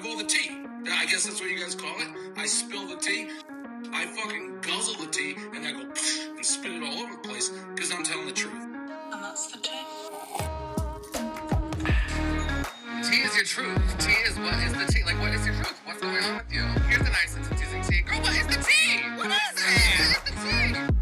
have all the tea. I guess that's what you guys call it. I spill the tea. I fucking guzzle the tea and I go and spit it all over the place because I'm telling the truth. And that's the tea. Tea is your truth. Tea is what is the tea? Like, what is your truth? What's going on with you? Here's the nice and teasing tea. Girl, what is the tea? What is it? What is the tea?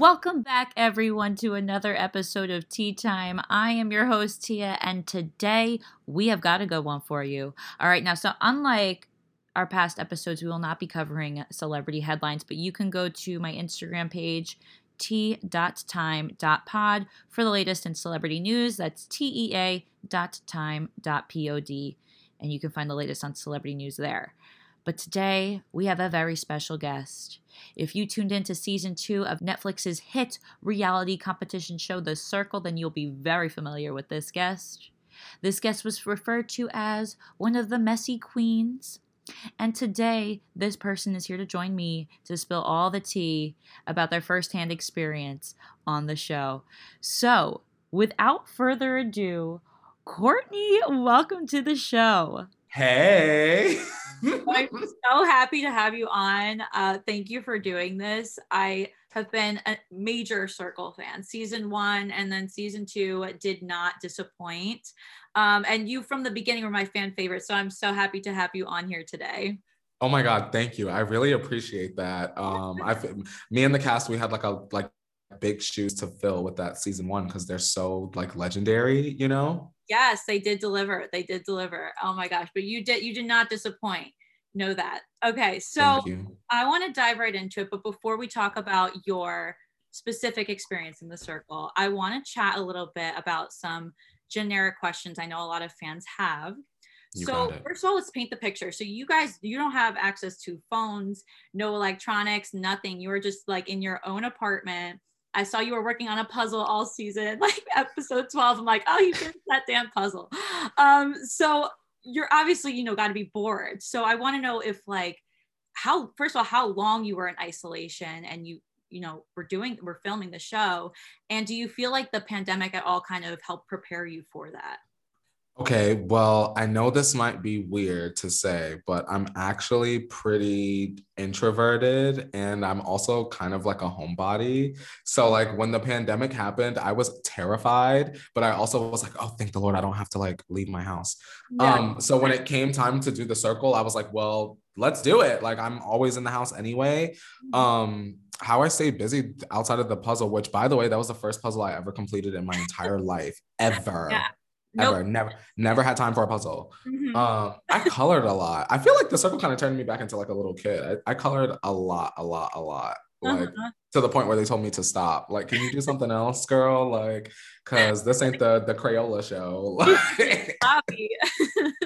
Welcome back, everyone, to another episode of Tea Time. I am your host, Tia, and today we have got a good one for you. All right, now, so unlike our past episodes, we will not be covering celebrity headlines, but you can go to my Instagram page, t.time.pod, for the latest in celebrity news. That's tea dot time dot pod, and you can find the latest on celebrity news there. But today, we have a very special guest. If you tuned into season two of Netflix's hit reality competition show, The Circle, then you'll be very familiar with this guest. This guest was referred to as one of the messy queens. And today, this person is here to join me to spill all the tea about their firsthand experience on the show. So, without further ado, Courtney, welcome to the show. Hey. I'm so happy to have you on. Uh, thank you for doing this. I have been a major Circle fan. Season one and then season two did not disappoint. Um, and you from the beginning were my fan favorite. So I'm so happy to have you on here today. Oh my God, thank you. I really appreciate that. Um, I, me and the cast, we had like a like big shoes to fill with that season one because they're so like legendary, you know. Yes, they did deliver. They did deliver. Oh my gosh, but you did you did not disappoint. Know that. Okay, so I want to dive right into it, but before we talk about your specific experience in the circle, I want to chat a little bit about some generic questions I know a lot of fans have. You so first of all, let's paint the picture. So you guys, you don't have access to phones, no electronics, nothing. You are just like in your own apartment. I saw you were working on a puzzle all season, like episode 12. I'm like, oh, you finished that damn puzzle. Um, so you're obviously, you know, got to be bored. So I want to know if like how first of all, how long you were in isolation and you, you know, we're doing we're filming the show. And do you feel like the pandemic at all kind of helped prepare you for that? Okay, well, I know this might be weird to say, but I'm actually pretty introverted and I'm also kind of like a homebody. So, like, when the pandemic happened, I was terrified, but I also was like, oh, thank the Lord, I don't have to like leave my house. Yeah. Um, so when it came time to do the circle, I was like, well, let's do it. Like, I'm always in the house anyway. Um, how I stayed busy outside of the puzzle, which by the way, that was the first puzzle I ever completed in my entire life, ever. Yeah. Ever, never, never had time for a puzzle. Mhm. Um, I colored a lot. I feel like the circle kind of turned me back into like a little kid. I, I colored a lot, a lot, a lot. Like Uh-huh. to the point where they told me to stop. Like, can you do something else, girl? Like, cause this ain't the the Crayola show. Like,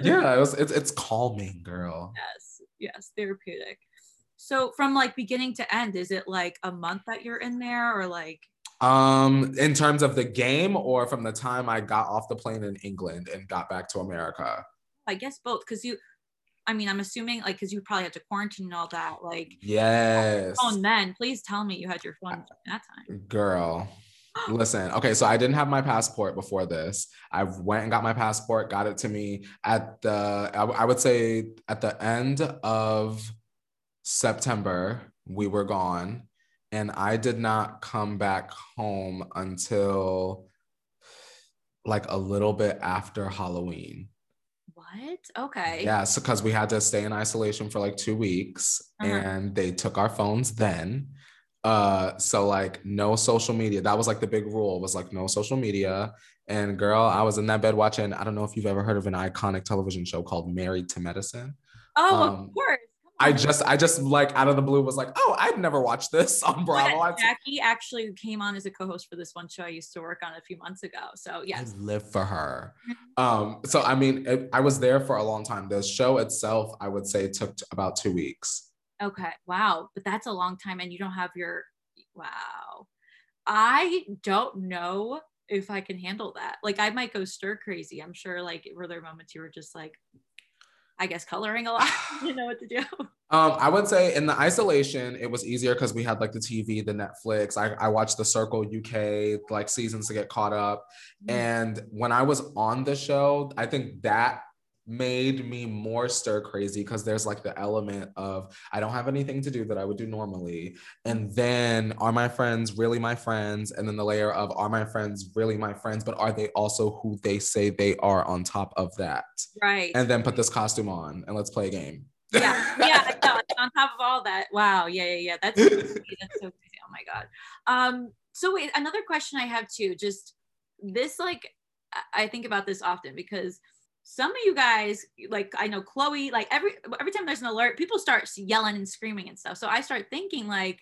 yeah, it was it's it's calming, girl. yes, yes, therapeutic. So from like beginning to end, is it like a month that you're in there or like Um, in terms of the game or from the time I got off the plane in England and got back to America. I guess both because you I mean I'm assuming like because you probably had to quarantine and all that like Yes. phone then please tell me you had your phone that time. Girl. Listen, okay, so I didn't have my passport before this. I went and got my passport, got it to me at the, I, I would say at the end of September, we were gone. And I did not come back home until like a little bit after Halloween. What? Okay. Yeah, so because we had to stay in isolation for like two weeks Uh-huh. and they took our phones then. Uh, so like no social media. That was like the big rule was like no social media. And girl, I was in that bed watching. I don't know if you've ever heard of an iconic television show called Married to Medicine. Oh, Um, of course. I just, I just like out of the blue was like, oh, I'd never watched this on Bravo. Jackie actually came on as a co-host for this one show I used to work on a few months ago. So yeah. I yes. live for her. Um, so I mean, it, I was there for a long time. The show itself, I would say, took t- about two weeks. Okay. Wow. But that's a long time and you don't have your wow. I don't know if I can handle that. Like I might go stir crazy. I'm sure like were there moments you were just like I guess coloring a lot. you know what to do. Um, I would say in the isolation, it was easier because we had like the TV, the Netflix. I, I watched the Circle UK like seasons to get caught up. Mm-hmm. And when I was on the show, I think that made me more stir crazy because there's like the element of I don't have anything to do that I would do normally. And then are my friends really my friends? And then the layer of are my friends really my friends, but are they also who they say they are on top of that? Right. And then put this costume on and let's play a game. yeah, yeah. Know. On top of all that, wow. Yeah, yeah, yeah. That's so crazy. that's so crazy. Oh my god. Um. So wait, another question I have too. Just this, like, I think about this often because some of you guys, like, I know Chloe, like every every time there's an alert, people start yelling and screaming and stuff. So I start thinking like.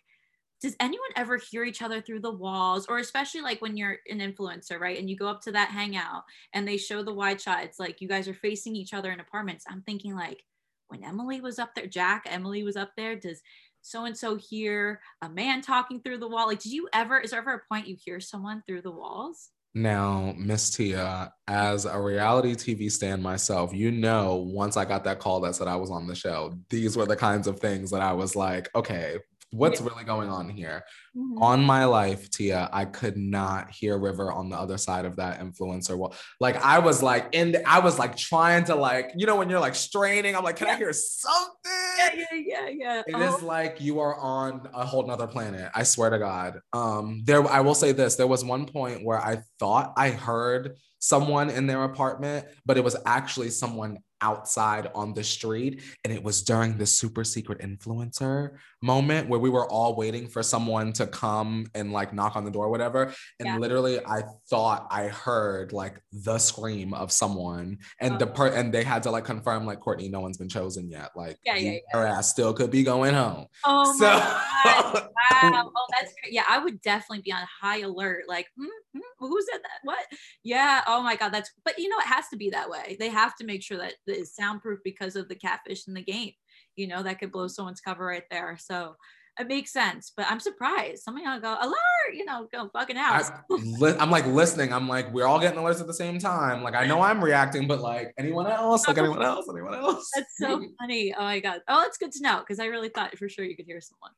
Does anyone ever hear each other through the walls, or especially like when you're an influencer, right? And you go up to that hangout and they show the wide shot. It's like you guys are facing each other in apartments. I'm thinking like, when Emily was up there, Jack, Emily was up there, does so and so hear a man talking through the wall? Like, did you ever, is there ever a point you hear someone through the walls? Now, Miss Tia, as a reality TV stan myself, you know, once I got that call that said I was on the show, these were the kinds of things that I was like, okay, what's really going on here? Mm-hmm. On my life, Tia, I could not hear River on the other side of that influencer wall. Like I was like in, the, I was like trying to like, you know, when you're like straining, I'm like, can I hear something? Yeah, yeah, yeah, yeah. It is Oh, like you are on a whole nother planet. I swear to God. Um, there I will say this. There was one point where I thought I heard someone in their apartment, but it was actually someone outside on the street. And it was during the super secret influencer moment where we were all waiting for someone to come and like knock on the door, or whatever. And Yeah. literally I thought I heard like the scream of someone and the per and they had to like confirm like Courtney, no one's been chosen yet. Like Yeah, yeah, her ass still could be going home. oh So-. Wow. Oh, that's cra- yeah. I would definitely be on high alert. Like, hmm, hmm, who said that? What? Yeah. Oh my God. That's. But you know, it has to be that way. They have to make sure that it's soundproof because of the catfish in the game. You know, that could blow someone's cover right there. So it makes sense. But I'm surprised. Somebody will go alert. You know, go fucking out. I, I'm like listening. I'm like, we're all getting alerts at the same time. Like, I know I'm reacting, but like anyone else, like anyone else, anyone else. That's so funny. Oh my god. Oh, that's good to know because I really thought for sure you could hear someone.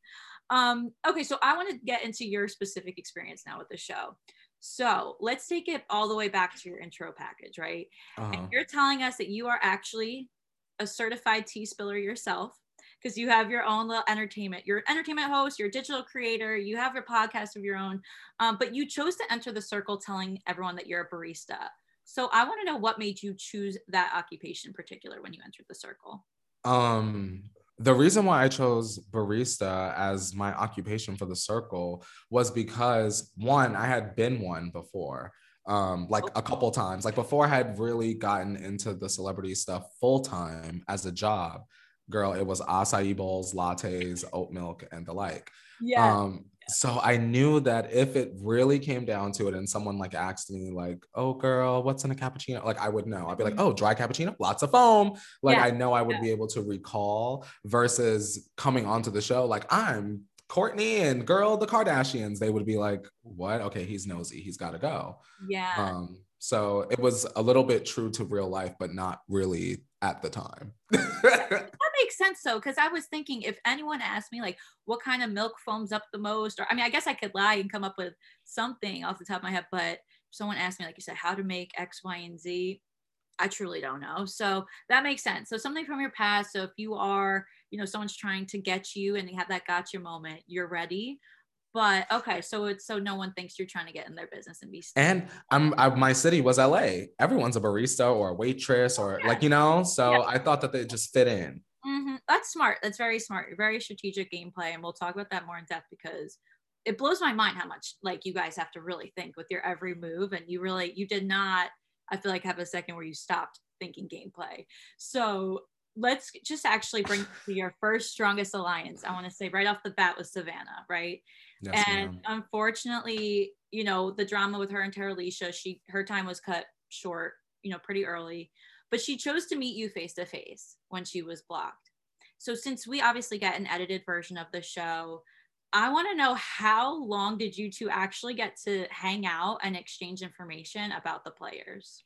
Um, okay, so I want to get into your specific experience now with the show. So let's take it all the way back to your intro package, right? Uh-huh. And you're telling us that you are actually a certified tea spiller yourself because you have your own little entertainment. You're an entertainment host, you're a digital creator, you have your podcast of your own, um, but you chose to enter the circle telling everyone that you're a barista. So I want to know what made you choose that occupation in particular when you entered the circle. Um, the reason why I chose barista as my occupation for the circle was because one, I had been one before, um, like a couple times. Like before I had really gotten into the celebrity stuff full time as a job. Girl, it was acai bowls, lattes, oat milk, and the like. Yeah. Um, so I knew that if it really came down to it and someone like asked me like, "Oh girl, what's in a cappuccino?" like I would know. I'd be like, "Oh, dry cappuccino, lots of foam." Like Yeah, I know I would yeah. be able to recall versus coming onto the show like I'm Courtney and girl the Kardashians. They would be like, "What? Okay, he's nosy. He's got to go." yeah. Um so it was a little bit true to real life but not really at the time. that makes sense though, because I was thinking if anyone asked me like what kind of milk foams up the most, or I mean, I guess I could lie and come up with something off the top of my head, but if someone asked me, like you said, how to make X, Y, and Z, I truly don't know. So that makes sense. So something from your past. So if you are, you know, someone's trying to get you and you have that gotcha moment, you're ready. But okay, so it's so no one thinks you're trying to get in their business and be And I'm I, my city was LA. Everyone's a barista or a waitress or Yeah. like you know. So Yeah. I thought that they just fit in. hmm That's smart. That's very smart. Very strategic gameplay, and we'll talk about that more in depth because it blows my mind how much like you guys have to really think with your every move, and you really you did not. I feel like have a second where you stopped thinking gameplay. So let's just actually bring to your first strongest alliance. I want to say right off the bat was Savannah, right? Yes, and ma'am. unfortunately, you know, the drama with her and Terilisha, she her time was cut short, you know, pretty early. But she chose to meet you face to face when she was blocked. So since we obviously get an edited version of the show, I want to know how long did you two actually get to hang out and exchange information about the players?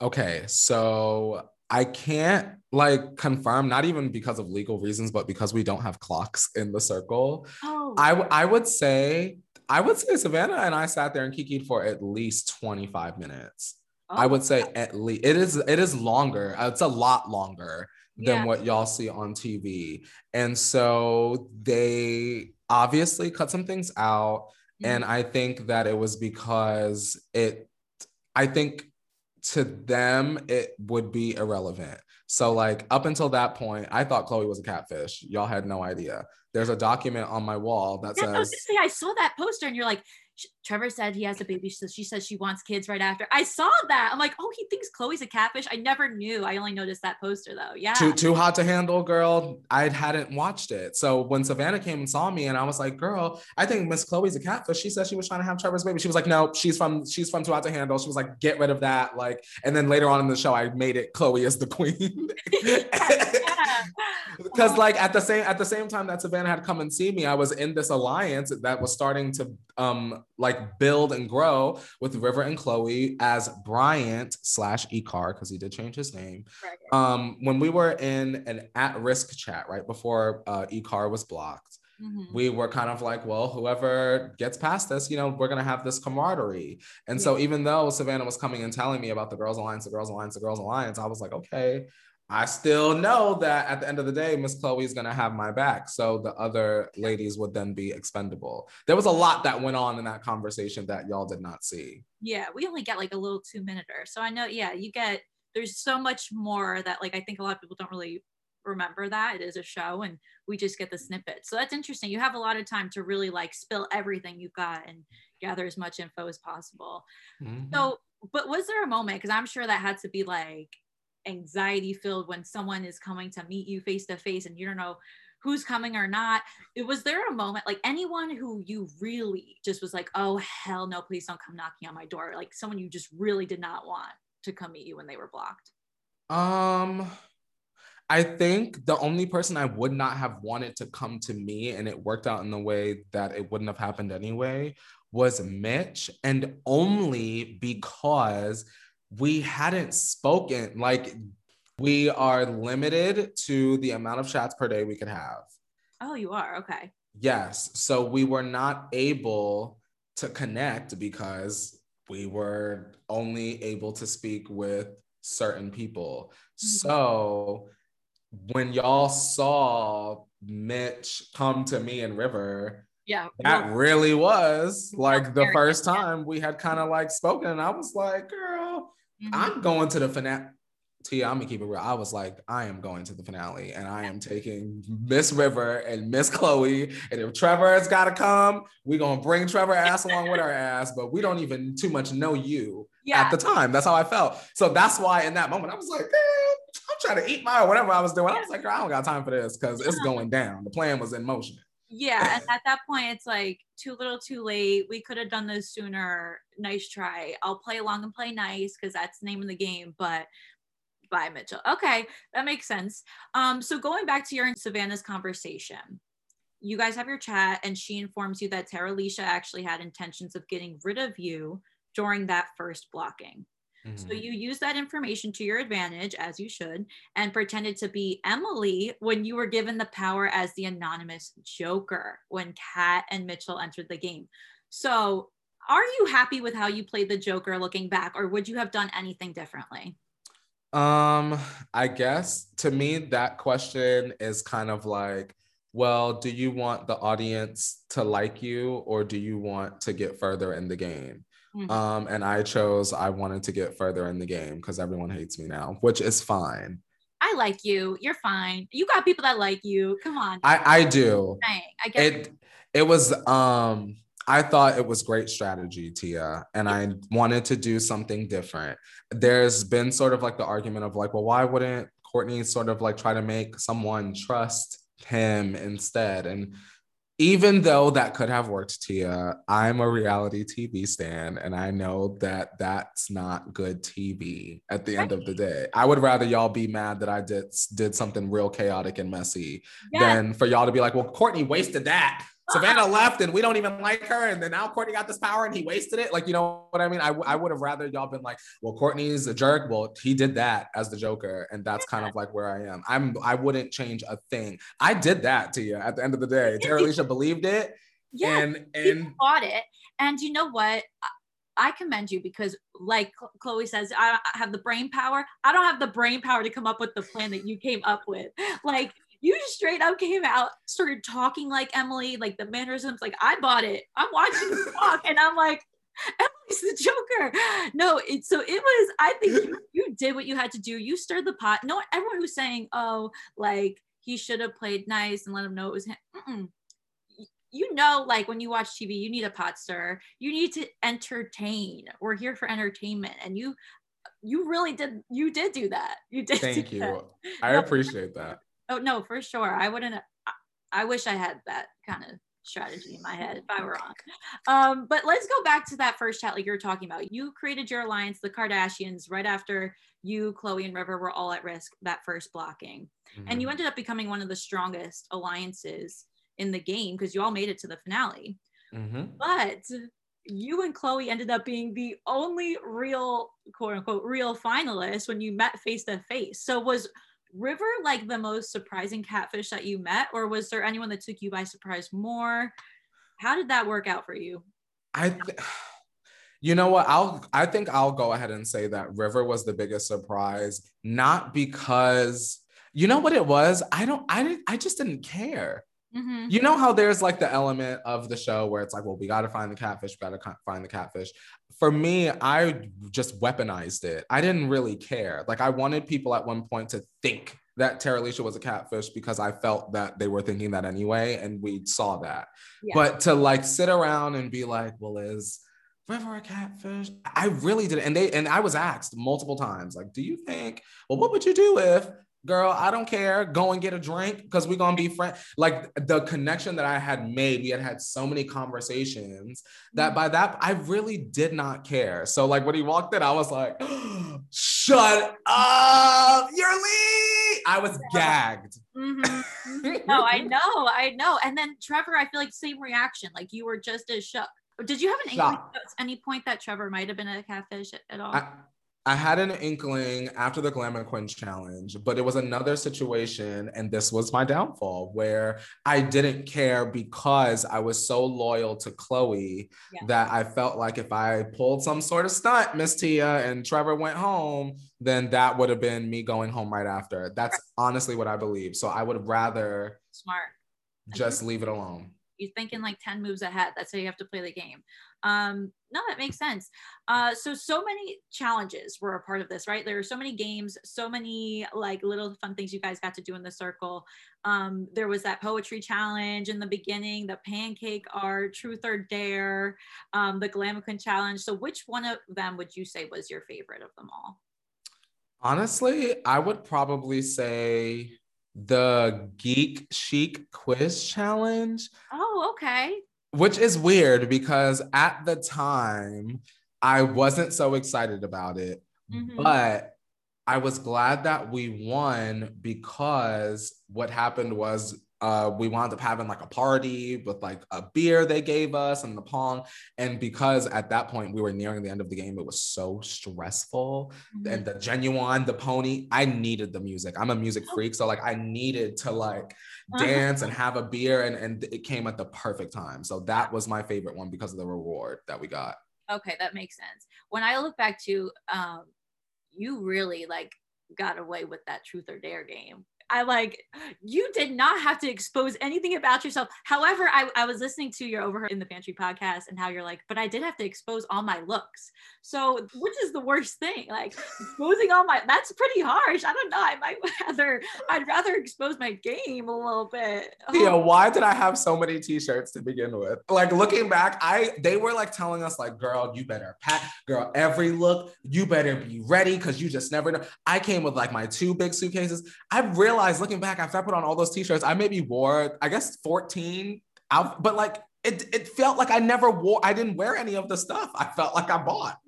Okay, so I can't like confirm, not even because of legal reasons, but because we don't have clocks in the circle. Oh, I, w- I would say, I would say Savannah and I sat there and kikied for at least 25 minutes. I oh, would say at least it is it is longer. It's a lot longer than Yeah. what y'all see on TV. And so they obviously cut some things out. And Mm-hmm. I think that it was because it, I think to them, it would be irrelevant. So, like, up until that point, I thought Chloe was a catfish. Y'all had no idea. There's a document on my wall that Yeah, I was says, say I saw that poster, and you're like, "Sh- Trevor said he has a baby, so she says she wants kids right after. I saw that. I'm like, oh, he thinks Chloe's a catfish. I never knew. I only noticed that poster though. Yeah. too too hot to handle girl i hadn't watched it so when savannah came and saw me and i was like girl i think miss chloe's a catfish she said she was trying to have trevor's baby she was like no she's from she's from too hot to handle she was like get rid of that like and then later on in the show i made it chloe is the queen. because like at the same at the same time that savannah had come and see me i was in this alliance that was starting to um like build and grow with river and chloe as bryant slash ecar because he did change his name. Um when we were in an at-risk chat right before uh ecar was blocked Mhm. we were kind of like well whoever gets past this you know we're going to have this camaraderie. And so even though savannah was coming and telling me about the girls alliance the girls alliance the girls alliance i was like okay i still know that at the end of the day miss chloe is going to have my back so the other ladies would then be expendable there was a lot that went on in that conversation that y'all did not see Yeah, we only get like a little two minuter. So I know, yeah, you get there's so much more that like I think a lot of people don't really remember that it is a show and we just get the snippet. So that's interesting. You have a lot of time to really like spill everything you've got and gather as much info as possible. Mhm. So, but was there a moment? Because I'm sure that had to be like anxiety filled when someone is coming to meet you face to face and you don't know who's coming or not. It was there a moment like anyone who you really just was like, oh hell no, please don't come knocking on my door. Like someone you just really did not want to come meet you when they were blocked. Um, I think the only person I would not have wanted to come to me, and it worked out in the way that it wouldn't have happened anyway, was Mitch, and only because we hadn't spoken. Like, we are limited to the amount of chats per day we could have. Oh, you are okay. Yes. So we were not able to connect because we were only able to speak with certain people. Mm-hmm. So when y'all saw Mitch come to me and River, Yeah. that really was like the first time we had kind of like spoken. And I was like, girl, Mhm. I'm going to the finale. Tia, I'm gonna keep it real. I was like, I am going to the finale and I am taking Miss River and Miss Chloe. And if Trevor has got to come, we're gonna bring Trevor ass along with our ass, but we don't even too much know you yeah. at the time. That's how I felt. So that's why in that moment I was like, "Girl, I'm trying to eat my whatever I was doing. I was like, girl, I don't got time for this because it's going down. The plan was in motion. Yeah and at that point it's like too little too late. We could have done this sooner. Nice try. I'll play along and play nice because that's the name of the game but bye mitchell. Okay that makes sense. Um so going back to your and savannah's conversation you guys have your chat and she informs you that Terilisha actually had intentions of getting rid of you during that first blocking so Mhm. you use that information to your advantage, as you should, and pretended to be Emily when you were given the power as the anonymous Joker when Kat and Mitchell entered the game. So are you happy with how you played the Joker looking back, or would you have done anything differently? Um, I guess to me, that question is kind of like, well, do you want the audience to like you or do you want to get further in the game? Mhm. Um, and I chose I wanted to get further in the game because everyone hates me now, which is fine. I like you. You're fine. You got people that like you. Come on. I I do. Dang, I get It it was um I thought it was great strategy, Tia, and I wanted to do something different. There's been sort of like the argument of like, well, why wouldn't Courtney sort of like try to make someone trust him instead? And even though that could have worked, Tia, I'm a reality TV stan, and I know that that's not good TV at the end of the day. I would rather y'all be mad that I did did something real chaotic and messy than for y'all to be like, well, Courtney wasted that. Savannah left and we don't even like her. And then now Courtney got this power and he wasted it. Like, you know what I mean? I, I would have rather y'all been like, well, Courtney's a jerk. Well, he did that as the Joker. And that's kind of like where I am. I'm, I wouldn't change a thing. I did that to you at the end of the day. Terilisha believed it. Yeah, and, and bought it. And you know what? I commend you because, like Chloe says, I have the brain power. I don't have the brain power to come up with the plan that you came up with. Like, you straight up came out, started talking like Emily, like the mannerisms. Like, I bought it. I'm watching you talk, and I'm like, Emily's the Joker. No, it, so it was, I think you, you did what you had to do. You stirred the pot. No, everyone who's saying, oh, like, he should have played nice and let him know it was him. Mm-mm you know, like when you watch TV, you need a pot stir. You need to entertain. We're here for entertainment, and you, you really did. You did do that. You did. Thank you. That. I no, appreciate that. Oh no, for sure. I wouldn't. I, I wish I had that kind of strategy in my head if I were on. Um, but let's go back to that first chat like you were talking about. You created your alliance, the Kardashians, right after you, Chloe, and River were all at risk that first blocking. Mm-hmm. And you mm-hmm. ended up becoming one of the strongest alliances in the game because you all made it to the finale. Mm-hmm. But you and Chloe ended up being the only real quote unquote real finalists when you met face to face. So was River like the most surprising catfish that you met, or was there anyone that took you by surprise more? How did that work out for you? I th- you know what? I'll I think I'll go ahead and say that River was the biggest surprise, not because you know what it was? I don't I didn't I just didn't care. Mm-hmm. You know how there's like the element of the show where it's like, well, we got to find the catfish, we got to find the catfish. For me, I just weaponized it. I didn't really care. Like, I wanted people at one point to think that Terilisha was a catfish because I felt that they were thinking that anyway, and we saw that. Yeah. But to like sit around and be like, well, is River a catfish? I really did. And they and I was asked multiple times, like, do you think, well, what would you do if girl, I don't care. Go and get a drink because we're gonna be friends. Like the connection that I had made, we had had so many conversations that by that I really did not care. So like when he walked in, I was like, "Shut up, you're Lee." I was gagged. Mm-hmm. no, I know, I know. And then Trevor, I feel like same reaction. Like you were just as shook. Did you have an inkling at any point that Trevor might have been a catfish at all? I, I had an inkling after the Glamour Queen challenge, but it was another situation, and this was my downfall where I didn't care because I was so loyal to Chloe yeah. that I felt like if I pulled some sort of stunt, Miss Tia and Trevor went home, then that would have been me going home right after. That's honestly what I believe. So I would rather smart just leave it alone. You're thinking like 10 moves ahead. That's how you have to play the game. Um, no, that makes sense. Uh, so, so many challenges were a part of this, right? There were so many games, so many like little fun things you guys got to do in the circle. Um, there was that poetry challenge in the beginning, the pancake art, truth or dare, um, the Glamicon challenge. So, which one of them would you say was your favorite of them all? Honestly, I would probably say the Geek Chic Quiz Challenge. Oh, okay. Which is weird because at the time I wasn't so excited about it, mm-hmm. but I was glad that we won because what happened was uh, we wound up having like a party with like a beer they gave us and the pong. And because at that point we were nearing the end of the game, it was so stressful. Mm-hmm. And the genuine, the pony, I needed the music. I'm a music oh. freak. So like I needed to like. dance and have a beer and, and it came at the perfect time. So that was my favorite one because of the reward that we got. Okay, that makes sense. When I look back to um, you really like got away with that truth or dare game I like you did not have to expose anything about yourself. However, I, I was listening to your Overheard in the Pantry podcast and how you're like, but I did have to expose all my looks. So which is the worst thing? Like exposing all my that's pretty harsh. I don't know. I might rather I'd rather expose my game a little bit. Oh. Yeah, why did I have so many t-shirts to begin with? Like looking back, I they were like telling us, like, girl, you better pack, girl, every look, you better be ready because you just never know. I came with like my two big suitcases. I really realized looking back after I put on all those t-shirts, I maybe wore, I guess 14 out, but like it, it felt like I never wore, I didn't wear any of the stuff I felt like I bought.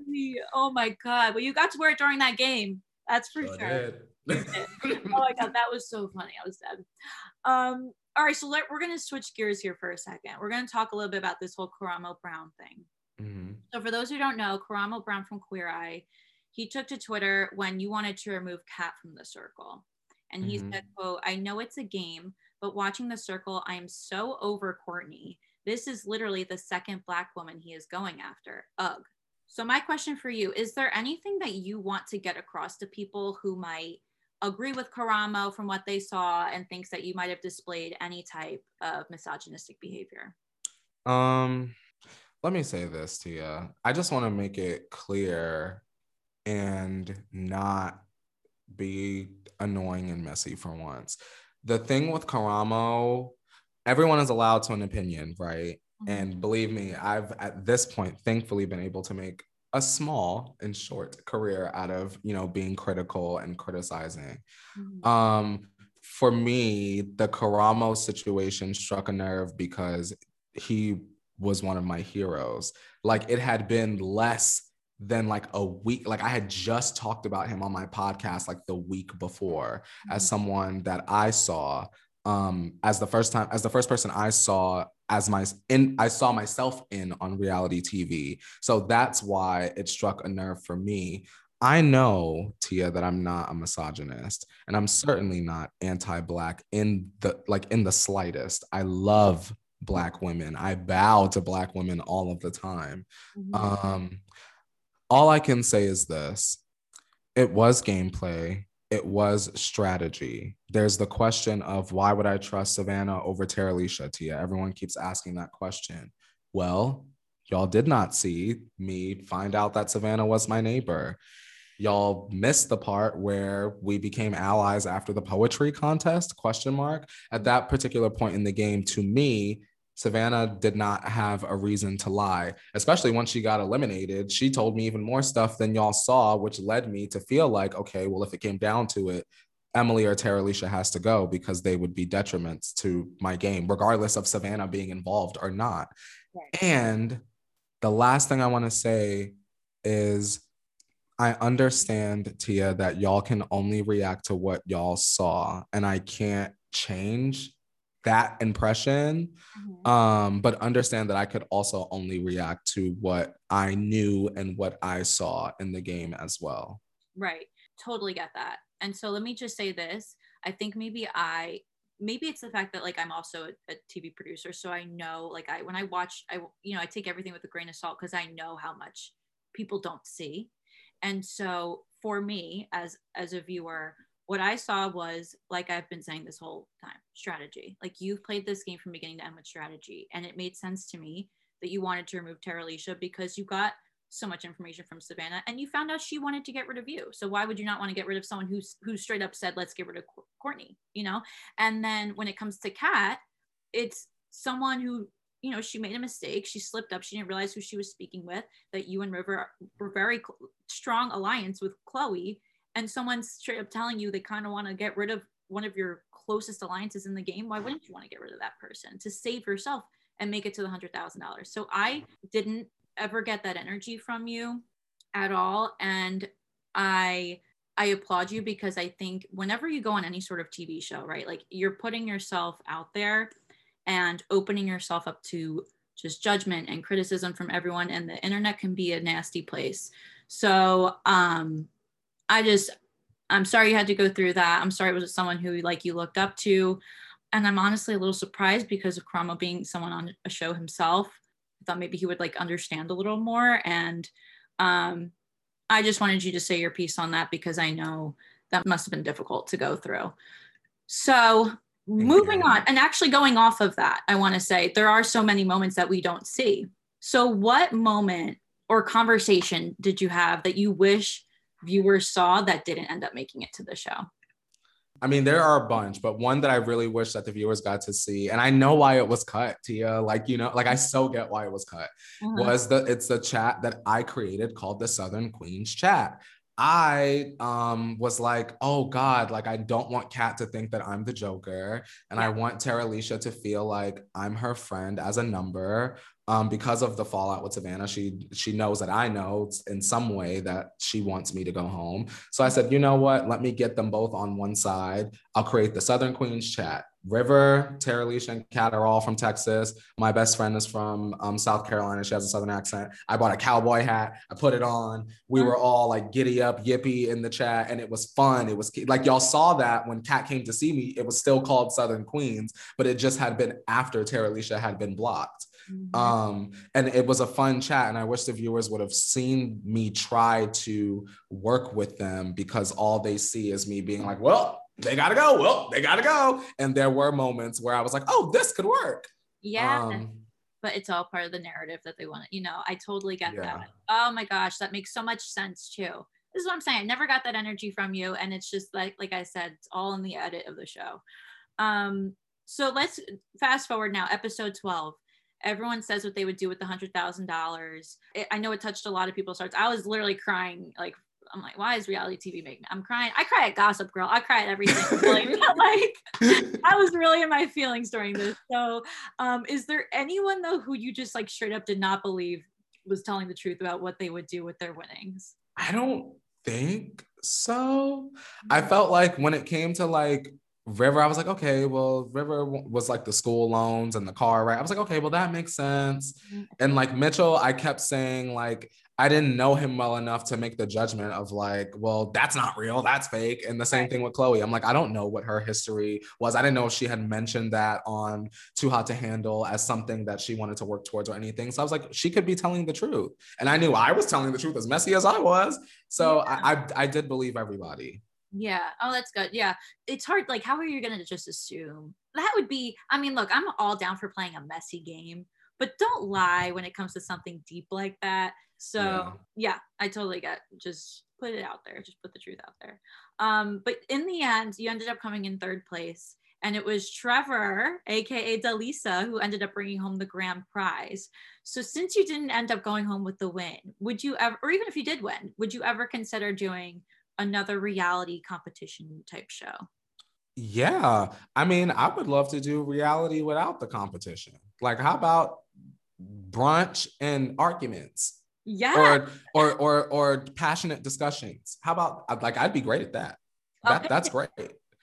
Oh my God. Well, you got to wear it during that game. That's for sure. sure. oh my God. That was so funny. I was dead. Um, all right, so let, we're going to switch gears here for a second. We're going to talk a little bit about this whole Karamo Brown thing. Mhm. So for those who don't know, Karamo Brown from Queer Eye, he took to Twitter when you wanted to remove Kat from the circle. And he Mhm. said, quote, I know it's a game, but watching the circle, I am so over Courtney. This is literally the second black woman he is going after. Ugh. So my question for you, is there anything that you want to get across to people who might agree with Karamo from what they saw and thinks that you might have displayed any type of misogynistic behavior? Um, let me say this to you. I just want to make it clear and not be annoying and messy for once. The thing with Karamo, everyone is allowed to an opinion, right? And believe me, I've at this point thankfully been able to make a small and short career out of, you know, being critical and criticizing. Mhm. Um, for me, the Karamo situation struck a nerve because he was one of my heroes. Like it had been less than like a week. Like I had just talked about him on my podcast like the week before as Mhm. someone that I saw um as the first time as the first person I saw as my in I saw myself in on reality TV. So that's why it struck a nerve for me. I know Tia that I'm not a misogynist and I'm certainly not anti-black in the like in the slightest. I love black women. I bow to black women all of the time. Mhm. Um, all I can say is this it was gameplay, it was strategy. There's the question of why would I trust Savannah over Terilisha, Tia? Everyone keeps asking that question. Well, y'all did not see me find out that Savannah was my neighbor. Y'all missed the part where we became allies after the poetry contest question mark at that particular point in the game to me Savannah did not have a reason to lie, especially once she got eliminated. She told me even more stuff than y'all saw, which led me to feel like, okay, well, if it came down to it, Emily or Terilisha has to go because they would be detriments to my game, regardless of Savannah being involved or not. Right. And the last thing I want to say is I understand, Tia, that y'all can only react to what y'all saw, and I can't change that impression Mhm. um but understand that i could also only react to what i knew and what i saw in the game as well Right. Totally get that. And so let me just say this. I think maybe I maybe it's the fact that like I'm also a, a TV producer so I know like I when I watch I you know I take everything with a grain of salt cuz I know how much people don't see. And so for me as as a viewer what I saw was like I've been saying this whole time strategy. Like you've played this game from beginning to end with strategy and it made sense to me that you wanted to remove Terilisha because you got so much information from Savannah, and you found out she wanted to get rid of you. So why would you not want to get rid of someone who's who straight up said, "Let's get rid of Courtney"? You know. And then when it comes to Kat, it's someone who you know she made a mistake. She slipped up. She didn't realize who she was speaking with. That you and River were very strong alliance with Chloe, and someone's straight up telling you they kind of want to get rid of one of your closest alliances in the game. Why wouldn't you want to get rid of that person to save yourself and make it to the hundred thousand dollars? So I didn't ever get that energy from you at all and i i applaud you because i think whenever you go on any sort of tv show right like you're putting yourself out there and opening yourself up to just judgment and criticism from everyone and the internet can be a nasty place so um i just i'm sorry you had to go through that i'm sorry it was someone who like you looked up to and i'm honestly a little surprised because of Karamo being someone on a show himself I thought maybe he would like understand a little more. And um, I just wanted you to say your piece on that because I know that must have been difficult to go through. So moving on, and actually going off of that, I want to say there are so many moments that we don't see. So, what moment or conversation did you have that you wish viewers saw that didn't end up making it to the show? I mean, there are a bunch, but one that I really wish that the viewers got to see, and I know why it was cut, Tia. Like, you know, like I so get why it was cut. Uh-huh. Was the it's the chat that I created called the Southern Queens chat. I um was like, oh God, like I don't want Kat to think that I'm the Joker. And I want Terilisha to feel like I'm her friend as a number. Um, because of the fallout with Savannah, she she knows that I know in some way that she wants me to go home. So I said, you know what? Let me get them both on one side. I'll create the Southern Queens chat. River, Terilisha, and Kat are all from Texas. My best friend is from um, South Carolina. She has a Southern accent. I bought a cowboy hat. I put it on. We were all like giddy up, yippee in the chat, and it was fun. It was like y'all saw that when Kat came to see me. It was still called Southern Queens, but it just had been after Terilisha had been blocked. Mm-hmm. Um, and it was a fun chat. And I wish the viewers would have seen me try to work with them because all they see is me being like, well, they gotta go. Well, they gotta go. And there were moments where I was like, oh, this could work. Yeah. Um, but it's all part of the narrative that they want. You know, I totally get yeah. that. Oh my gosh, that makes so much sense too. This is what I'm saying. I never got that energy from you. And it's just like, like I said, it's all in the edit of the show. Um, so let's fast forward now, episode 12 everyone says what they would do with the hundred thousand dollars. I know it touched a lot of people's hearts. I was literally crying like I'm like, why is reality TV making? I'm crying. I cry at Gossip Girl. I cry at everything. like, like, I was really in my feelings during this. So, um, is there anyone though who you just like straight up did not believe was telling the truth about what they would do with their winnings? I don't think so. I felt like when it came to like River, I was like, okay, well, River was like the school loans and the car, right? I was like, okay, well, that makes sense. Mm-hmm. And like Mitchell, I kept saying, like, I didn't know him well enough to make the judgment of like, well, that's not real, that's fake. And the same thing with Chloe. I'm like, I don't know what her history was. I didn't know if she had mentioned that on Too Hot to Handle as something that she wanted to work towards or anything. So I was like, she could be telling the truth. And I knew I was telling the truth as messy as I was. So yeah. I, I, I did believe everybody. Yeah. Oh, that's good. Yeah. It's hard. Like, how are you going to just assume? That would be, I mean, look, I'm all down for playing a messy game, but don't lie when it comes to something deep like that. So, yeah, yeah I totally get just put it out there, just put the truth out there. Um, but in the end, you ended up coming in third place. And it was Trevor, aka DeLeesa, who ended up bringing home the grand prize. So, since you didn't end up going home with the win, would you ever, or even if you did win, would you ever consider doing another reality competition type show. Yeah. I mean, I would love to do reality without the competition. Like, how about brunch and arguments? Yeah. Or or or or passionate discussions. How about like I'd be great at that. That okay. that's great.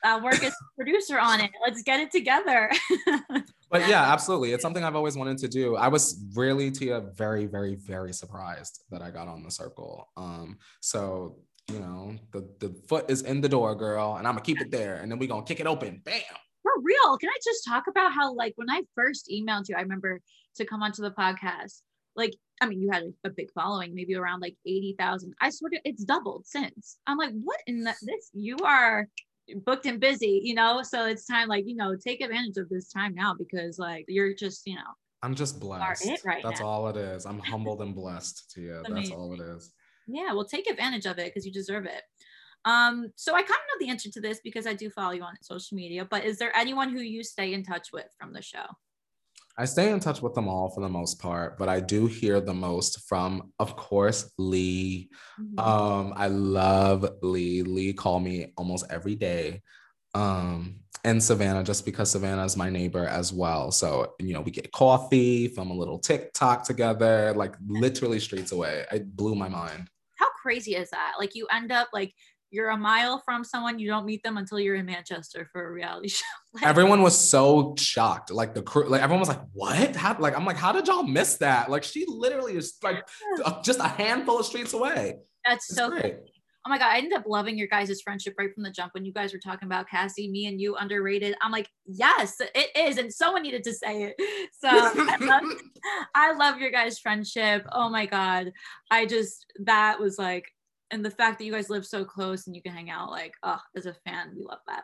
I'll work as producer on it. Let's get it together. but yeah, absolutely. It's something I've always wanted to do. I was really Tia very, very, very surprised that I got on the circle. Um, so you know, the the foot is in the door, girl, and I'm gonna keep it there, and then we're gonna kick it open. Bam. For real. Can I just talk about how like when I first emailed you, I remember to come onto the podcast, like I mean, you had a, a big following, maybe around like 80,000. I swear to it's doubled since. I'm like, what in the, this? You are booked and busy, you know? So it's time, like, you know, take advantage of this time now because, like, you're just, you know, I'm just blessed. Right That's now. all it is. I'm humbled and blessed to you. That's all it is. Yeah, well, take advantage of it because you deserve it. Um, so I kind of know the answer to this because I do follow you on social media, but is there anyone who you stay in touch with from the show? I stay in touch with them all for the most part, but I do hear the most from, of course, Lee. Mm-hmm. Um, I love Lee. Lee call me almost every day. Um, and Savannah, just because Savannah is my neighbor as well. So, you know, we get coffee, film a little TikTok together, like literally streets away. It blew my mind crazy is that? Like you end up like you're a mile from someone, you don't meet them until you're in Manchester for a reality show. like, everyone was so shocked. Like the crew, like everyone was like, "What? How?" Like I'm like, "How did y'all miss that?" Like she literally is like just a handful of streets away. That's so great oh my god, I ended up loving your guys' friendship right from the jump when you guys were talking about Cassie, me and you underrated. I'm like, yes, it is, and someone needed to say it. So I, love, I love your guys' friendship. Oh my god, I just that was like, and the fact that you guys live so close and you can hang out, like, oh, as a fan, we love that.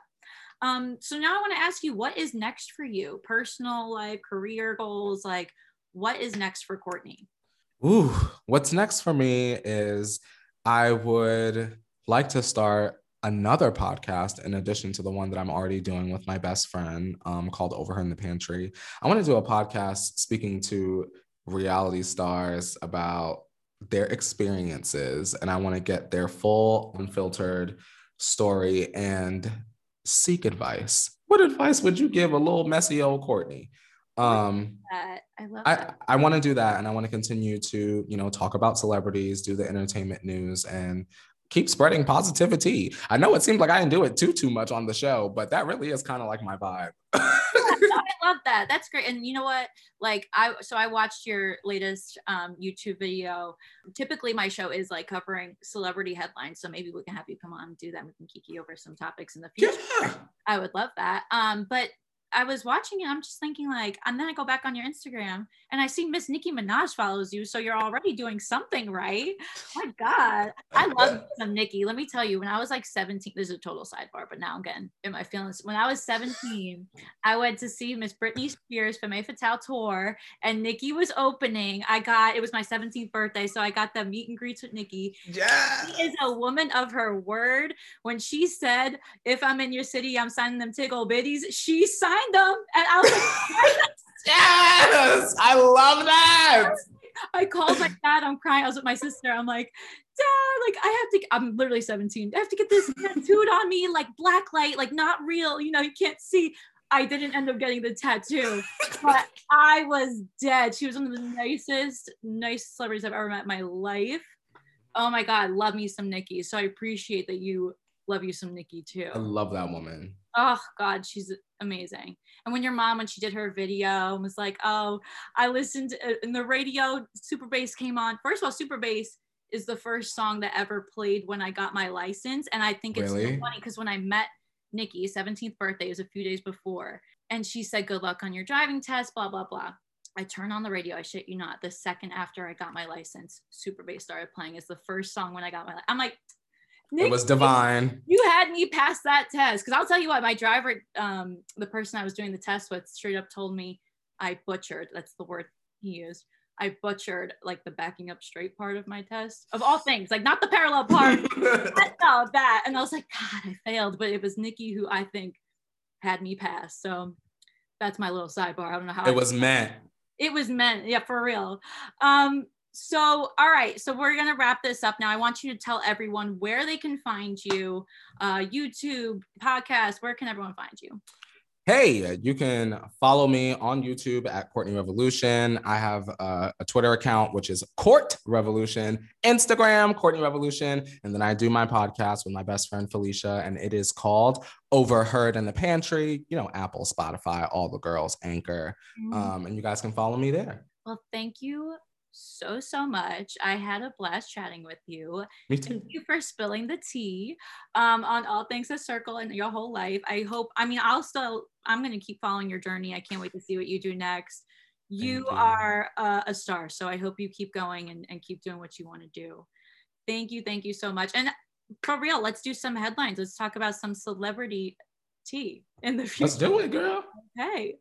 Um, so now I want to ask you, what is next for you? Personal life, career goals, like, what is next for Courtney? Ooh, what's next for me is I would like to start another podcast in addition to the one that I'm already doing with my best friend um, called Overheard in the Pantry. I want to do a podcast speaking to reality stars about their experiences, and I want to get their full, unfiltered story and seek advice. What advice would you give a little messy old Courtney? Um I love I, that. I want to do that and I want to continue to, you know, talk about celebrities, do the entertainment news and keep spreading positivity. I know it seems like I didn't do it too too much on the show, but that really is kind of like my vibe. I love that. That's great. And you know what? Like I so I watched your latest um, YouTube video. Typically my show is like covering celebrity headlines. So maybe we can have you come on and do that. We can kiki over some topics in the future. Yeah. I would love that. Um, but I was watching it. I'm just thinking like, and then I go back on your Instagram and I see Miss Nicki Minaj follows you. So you're already doing something right. My God. I love some Nicki. Let me tell you, when I was like 17, this is a total sidebar, but now I'm getting in my feelings. When I was 17, I went to see Miss Britney Spears for Femme Fatale tour and Nicki was opening. I got, it was my 17th birthday. So I got the meet and greets with Nicki. Yeah. She is a woman of her word. When she said, if I'm in your city, I'm signing them tickle bitties, she signed them. And I was like, Yes. I love that. I called my dad. I'm crying. I was with my sister. I'm like, Dad, like I have to. I'm literally 17. I have to get this tattooed on me, like black light, like not real. You know, you can't see. I didn't end up getting the tattoo, but I was dead. She was one of the nicest, nicest celebrities I've ever met in my life. Oh my God, love me some Nicki. So I appreciate that you love you some Nicki too. I love that woman. Oh God, she's amazing. And when your mom, when she did her video, was like, "Oh, I listened uh, in the radio. Super Bass came on. First of all, Super Bass is the first song that ever played when I got my license, and I think it's so funny because when I met Nicki, 17th birthday was a few days before, and she said, "Good luck on your driving test." Blah blah blah. I turn on the radio. I shit you not. The second after I got my license, Super Bass started playing. It's the first song when I got my. I'm like, It was divine. you had me pass that test because I'll tell you what, my driver, um, the person I was doing the test with, straight up told me I butchered. That's the word he used. I butchered like the backing up straight part of my test, of all things, like not the parallel part. but no, that. And I was like, God, I failed. But it was Nicki who I think had me pass. So that's my little sidebar. I don't know how I it was meant. it was meant yeah for real um so all right so we're gonna wrap this up now i want you to tell everyone where they can find you uh youtube podcast where can everyone find you Hey, you can follow me on YouTube at Courtney Revolution. I have uh, a Twitter account, which is Court Revolution, Instagram, Courtney Revolution. And then I do my podcast with my best friend Felicia, and it is called Overheard in the Pantry. You know, Apple, Spotify, all the girls, Anchor. Um, and you guys can follow me there. well thank you so so much i had a blast chatting with you Me too. Thank you for spilling the tea um, on all things a circle and your whole life. I hope, I mean, I'll still, I'm going to keep following your journey. I can't wait to see what you do next. You, you. are uh, a star. So I hope you keep going and, and keep doing what you want to do. Thank you. Thank you so much. And for real, let's do some headlines. Let's talk about some celebrity tea in the future. Let's do it, girl. Okay.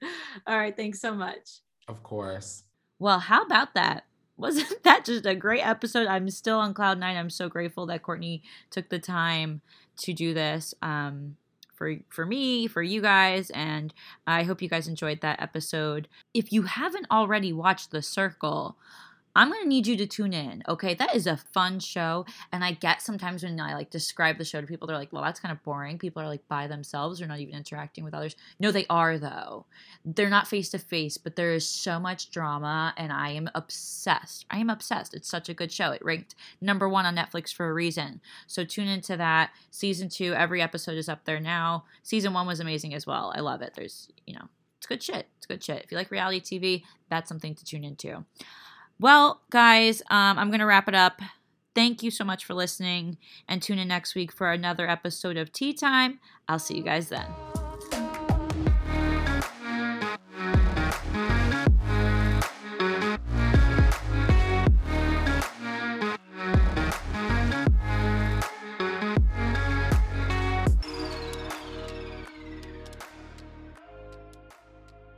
All right. Thanks so much. Of course. Well, how about that? Wasn't that just a great episode? I'm still on cloud nine. I'm so grateful that Courtney took the time to do this um, for for me, for you guys, and I hope you guys enjoyed that episode. If you haven't already watched The Circle, I'm gonna need you to tune in. Okay, that is a fun show, and I get sometimes when I like describe the show to people, they're like, "Well, that's kind of boring." People are like by themselves, they're not even interacting with others. No, they are though they're not face to face, but there is so much drama, and I am obsessed. I am obsessed. It's such a good show. It ranked number one on Netflix for a reason. So tune into that. Season two, every episode is up there now. Season one was amazing as well. I love it. There's, you know, it's good shit. It's good shit. If you like reality TV, that's something to tune into. Well, guys, um, I'm going to wrap it up. Thank you so much for listening and tune in next week for another episode of Tea Time. I'll see you guys then.